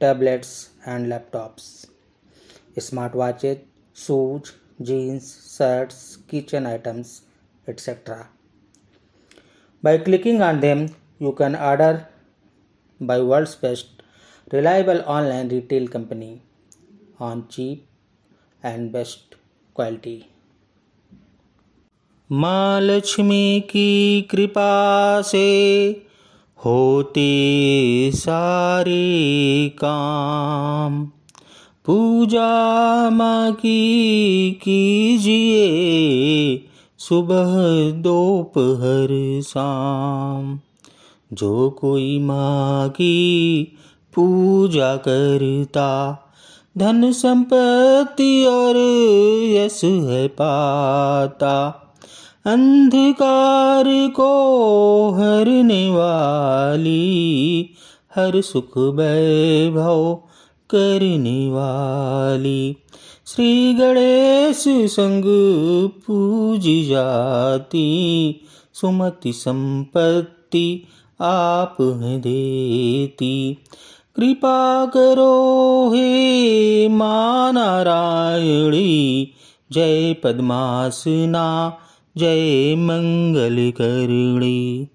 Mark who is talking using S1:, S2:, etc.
S1: tablets and laptops smart watches shoes jeans shirts kitchen items etcetera by clicking on them you can order by world's best reliable online retail company on cheap and best quality
S2: माँ लक्ष्मी की कृपा से होते सारे काम। पूजा माँ की कीजिए, सुबह दोपहर शाम। जो कोई माँ की पूजा करता, धन संपत्ति और यश है पाता। अंधकार को हरने वाली हर सुख वैभव करने वाली। श्री गणेश संग पूजी जाती, सुमति संपत्ति आप देती। कृपा करो हे माँ नारायणी जय पद्मासना, जय मंगल करणी